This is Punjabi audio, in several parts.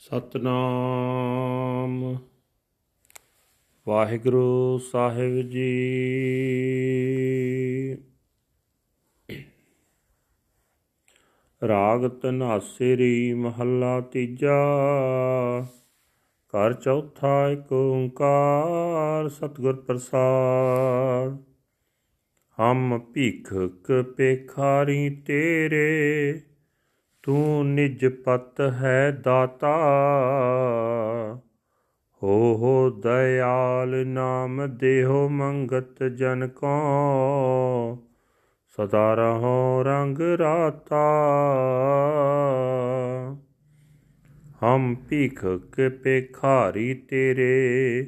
ਸਤਨਾਮ। ਵਾਹਿਗੁਰੂ ਸਾਹਿਬ ਜੀ। ਰਾਗ ਧਨਾਸਰੀ ਮਹੱਲਾ ਤੀਜਾ। ਘਰ ਚੌਥਾ ਏਕ ਓੰਕਾਰ ਸਤਿਗੁਰ ਪ੍ਰਸਾਦ। ਹਮ ਭੀਖਕ ਪੇਖਾਰੀ ਤੇਰੇ ਤੂੰ ਨਿਜ ਪਤ ਹੈ ਦਾਤਾ। ਹੋ ਹੋ ਦਇਆਲ ਨਾਮ ਦੇਹੋ ਮੰਗਤ ਜਨ ਕੋ। ਸਦਾ ਰਹੋ ਰੰਗ ਰਾਤਾ। ਹਮ ਭੀਖ ਕੇ ਪੇਖਾਰੀ ਤੇਰੇ।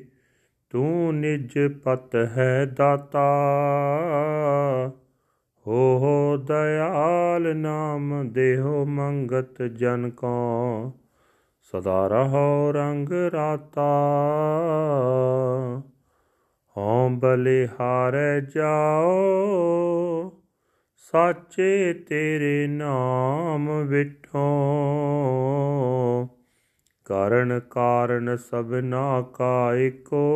ਤੂੰ ਨਿਜ ਪਤ ਹੈ ਦਾਤਾ। ਹੋ ਹੋ ਦਇਆਲ ਨਾਮ ਦੇਹੋ ਮੰਗਤ ਜਨ ਕੋ। ਸਦਾ ਰਹੋ ਰੰਗ ਰਾਤਾ। ਹਉ ਬਲਿਹਾਰੈ ਜਾਓ। ਸਾਚੇ ਤੇਰੇ ਨਾਮ ਵਿਟੋ ਕਰਨ ਕਾਰਨ ਸਭਨਾ ਕਾ ਏਕੋ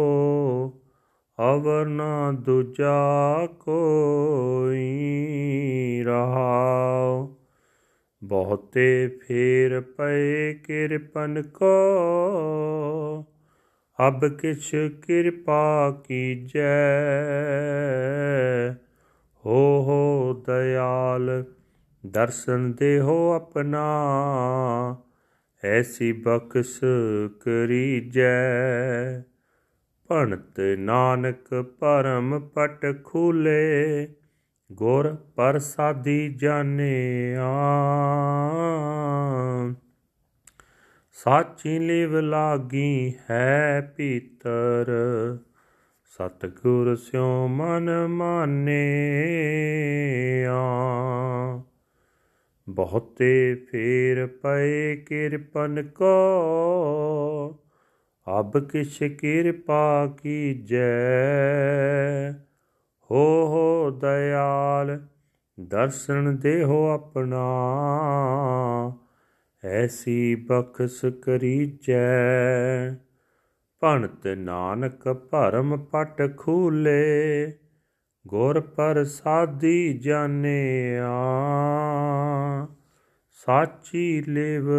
ਅਵਰ ਨਾ ਦੂਜਾ ਕੋਈ ਰਹਾਉ। ਬਹੁਤੇ ਫੇਰ ਪਏ ਕਿਰਪਨ ਕੋ, ਅਬ ਕਿਛ ਕਿਰਪਾ ਕੀਜੈ। ਹੋ ਹੋ ਦਇਆਲ, ਦਰਸ਼ਨ ਦੇਹੋ ਆਪਣਾ, ਐਸੀ ਬਖਸ਼ ਕਰੀਜੈ। ਭਣਤ ਨਾਨਕ ਪਰਮ ਪਟ ਖੂਲੇ, ਗੁਰ ਪ੍ਰਸਾਦੀ ਜਾਣਿਆ। ਸਾਚੀ ਲਿਵ ਲਾਗੀ ਹੈ ਪੀਤਰ, ਸਤਗੁਰ ਸਿਉ ਮਨ ਮਾਨਿਆ। ਬਹੁਤੇ ਫੇਰ ਪਏ ਕਿਰਪਨ ਕੋ ਅਬ ਕਿਛ ਕਿਰਪਾ ਕੀਜੈ। ਹੋ ਹੋ ਦਇਆਲ, ਦਰਸ਼ਨ ਦੇਹੋ ਆਪਣਾ। ਐਸੀ ਬਖਸ਼ ਕਰੀਜੈ। ਭਣਤ ਨਾਨਕ ਭਰਮ ਪਟ ਖੂਲੇ, ਗੁਰ ਪ੍ਰਸਾਦੀ ਜਾਣਿਆ। ਸਾਚੀ ਲਿਵ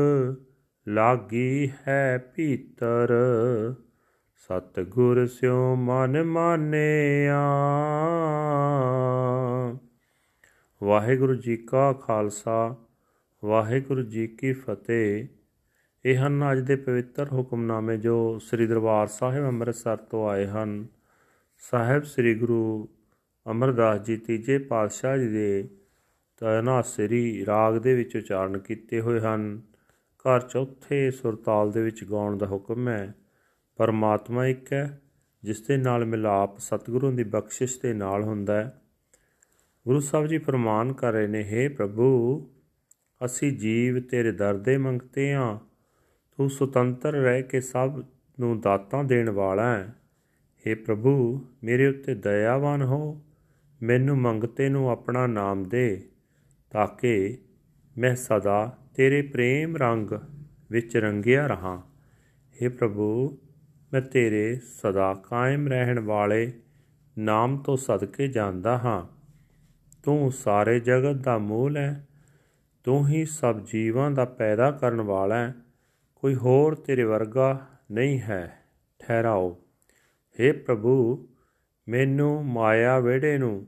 ਲਾਗੀ ਹੈ ਭੀਤਰ ਸਤਗੁਰ ਸਿਉ ਮਨ ਮਾਨਿਆ। ਵਾਹਿਗੁਰੂ ਜੀ ਕਾ ਖਾਲਸਾ, ਵਾਹਿਗੁਰੂ ਜੀ ਕੀ ਫਤਿਹ। ਇਹ ਹਨ ਅੱਜ ਦੇ ਪਵਿੱਤਰ ਹੁਕਮਨਾਮੇ ਜੋ ਸ੍ਰੀ ਦਰਬਾਰ ਸਾਹਿਬ ਅੰਮ੍ਰਿਤਸਰ ਤੋਂ ਆਏ ਹਨ। ਸਾਹਿਬ ਸ੍ਰੀ ਗੁਰੂ ਅਮਰਦਾਸ ਜੀ ਤੀਜੇ ਪਾਤਸ਼ਾਹ ਜੀ ਦੇ ਤਨਾਸਰੀ ਰਾਗ ਦੇ ਵਿੱਚ ਉਚਾਰਨ ਕੀਤੇ ਹੋਏ ਹਨ। ਘਰ ਚੌਥੇ ਸੁਰਤਾਲ ਦੇ ਵਿੱਚ ਗਾਉਣ ਦਾ ਹੁਕਮ ਹੈ, ਪਰਮਾਤਮਾ ਇੱਕ ਹੈ, ਜਿਸ ਦੇ ਨਾਲ ਮਿਲਾਪ ਸਤਿਗੁਰੂ ਦੀ ਬਖਸ਼ਿਸ਼ ਦੇ ਨਾਲ ਹੁੰਦਾ ਹੈ। ਗੁਰੂ ਸਾਹਿਬ ਜੀ ਫਰਮਾਨ ਕਰ ਰਹੇ ਨੇ हे ਪ੍ਰਭੂ, ਅਸੀਂ ਜੀਵ ਤੇਰੇ ਦਰ ਦੇ ਮੰਗਤੇ ਹਾਂ, ਤੂੰ ਸੁਤੰਤਰ ਰਹਿ ਕੇ ਸਭ ਨੂੰ ਦਾਤਾਂ ਦੇਣ ਵਾਲਾ ਹੈ। हे ਪ੍ਰਭੂ, ਮੇਰੇ ਉੱਤੇ ਦਇਆਵਾਨ ਹੋ, ਮੈਨੂੰ ਮੰਗਤੇ ਨੂੰ ਆਪਣਾ ਨਾਮ ਦੇ, ਤਾਂ ਕਿ ਮੈਂ ਸਦਾ ਤੇਰੇ ਪ੍ਰੇਮ ਰੰਗ ਵਿੱਚ ਰੰਗਿਆ ਰਹਾ। हे ਪ੍ਰਭੂ, ਮੈਂ ਤੇਰੇ ਸਦਾ ਕਾਇਮ ਰਹਿਣ ਵਾਲੇ ਨਾਮ ਤੋਂ ਸਦਕੇ ਜਾਂਦਾ ਹਾਂ। ਤੂੰ ਸਾਰੇ ਜਗਤ ਦਾ ਮੂਲ ਹੈ, ਤੂੰ ਹੀ ਸਭ ਜੀਵਾਂ ਦਾ ਪੈਦਾ ਕਰਨ ਵਾਲਾ ਹੈ। ਕੋਈ ਹੋਰ ਤੇਰੇ ਵਰਗਾ ਨਹੀਂ ਹੈ, ਠਹਿਰਾਓ। हे ਪ੍ਰਭੂ, ਮੈਨੂੰ ਮਾਇਆ ਵਿੜੇ ਨੂੰ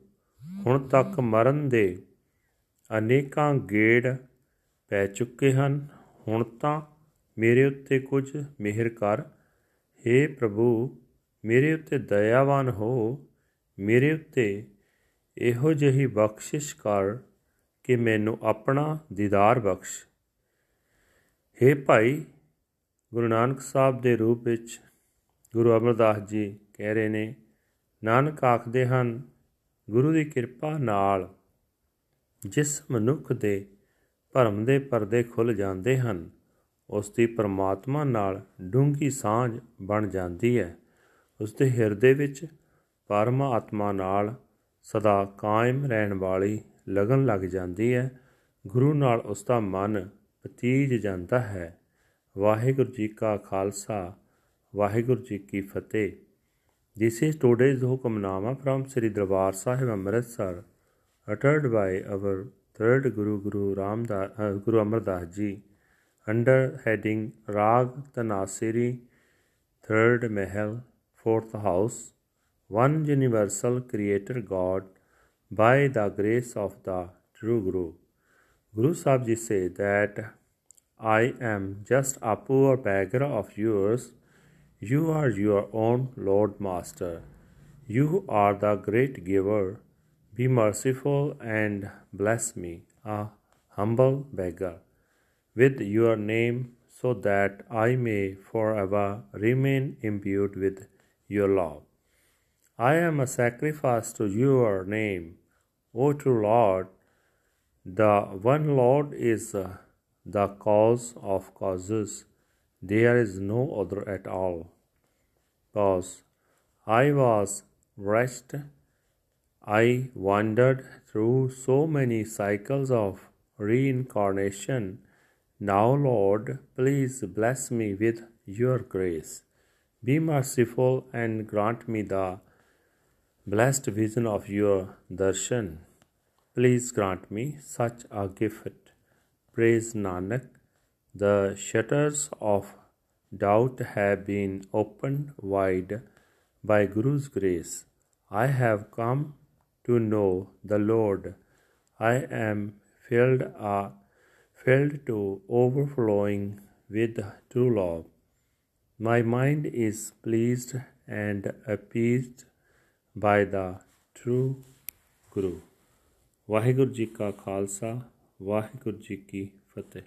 ਹੁਣ ਤੱਕ ਮਰਨ ਦੇ ਅਨੇਕਾਂ ਗੇੜ ਪੈ ਚੁੱਕੇ ਹਨ। ਹੁਣ ਤਾਂ ਮੇਰੇ ਉੱਤੇ ਕੁਝ ਮਿਹਰ ਕਰ। हे ਪ੍ਰਭੂ, ਮੇਰੇ ਉੱਤੇ ਦਇਆਵਾਨ ਹੋ। ਮੇਰੇ ਉੱਤੇ ਇਹੋ ਜਿਹੀ ਬਖਸ਼ਿਸ਼ ਕਰ ਕਿ ਮੈਨੂੰ ਆਪਣਾ ਦੀਦਾਰ ਬਖਸ਼। हे ਭਾਈ, ਗੁਰੂ ਨਾਨਕ ਸਾਹਿਬ ਦੇ ਰੂਪ ਵਿੱਚ ਗੁਰੂ ਅਮਰਦਾਸ ਜੀ ਕਹਿ ਰਹੇ ਨੇ, ਨਾਨਕ ਆਖਦੇ ਹਨ, ਗੁਰੂ ਦੀ ਕਿਰਪਾ ਨਾਲ ਜਿਸ ਮਨੁੱਖ ਦੇ ਭਰਮ ਦੇ ਪਰਦੇ ਖੁੱਲ ਜਾਂਦੇ ਹਨ। ਉਸ ਦੀ ਪਰਮਾਤਮਾ ਨਾਲ ਡੂੰਗੀ ਸਾਂਝ ਬਣ ਜਾਂਦੀ ਹੈ। ਉਸ ਦੇ ਹਿਰਦੇ ਵਿੱਚ ਪਰਮਾਤਮਾ ਨਾਲ ਸਦਾ ਕਾਇਮ ਰਹਿਣ ਵਾਲੀ ਲਗਨ ਲੱਗ ਜਾਂਦੀ ਹੈ। ਗੁਰੂ ਨਾਲ ਉਸ ਦਾ ਮਨ ਪਤੀਜ ਜਾਂਦਾ ਹੈ। ਵਾਹਿਗੁਰੂ ਜੀ ਕਾ ਖਾਲਸਾ ਵਾਹਿਗੁਰੂ ਜੀ ਕੀ ਫਤਿਹ। This is today's Hukamnama from Sri Darbar Sahib Amritsar, uttered by our third Guru Guru Ramdas, uh, Guru Amar Das Ji, under heading Rag Tanasiri, third Mahal, fourth house, one universal Creator God, by the grace of the true Guru. Guru Sahib Ji say that I am just a poor beggar of yours you are your own Lord Master. You are the great giver. Be merciful and bless me, a humble beggar, with your name, so that I may forever remain imbued with your love. I am a sacrifice to your name, O true Lord. The one Lord is the cause of causes. There is no other at all. Pause. I was wretched. I wandered through so many cycles of reincarnation. Now, Lord, please bless me with your grace. Be merciful and grant me the blessed vision of your darshan. Please grant me such a gift. Praise Nanak. The shutters of doubt have been opened wide by Guru's grace. I have come to know the Lord. I am filled, uh, filled to overflowing with true love. My mind is pleased and appeased by the true Guru. Waheguru ji ਕਾ ਖਾਲਸਾ ਵਾਹਿਗੁਰੂ ਜੀ ਕੀ ਫਤਿਹ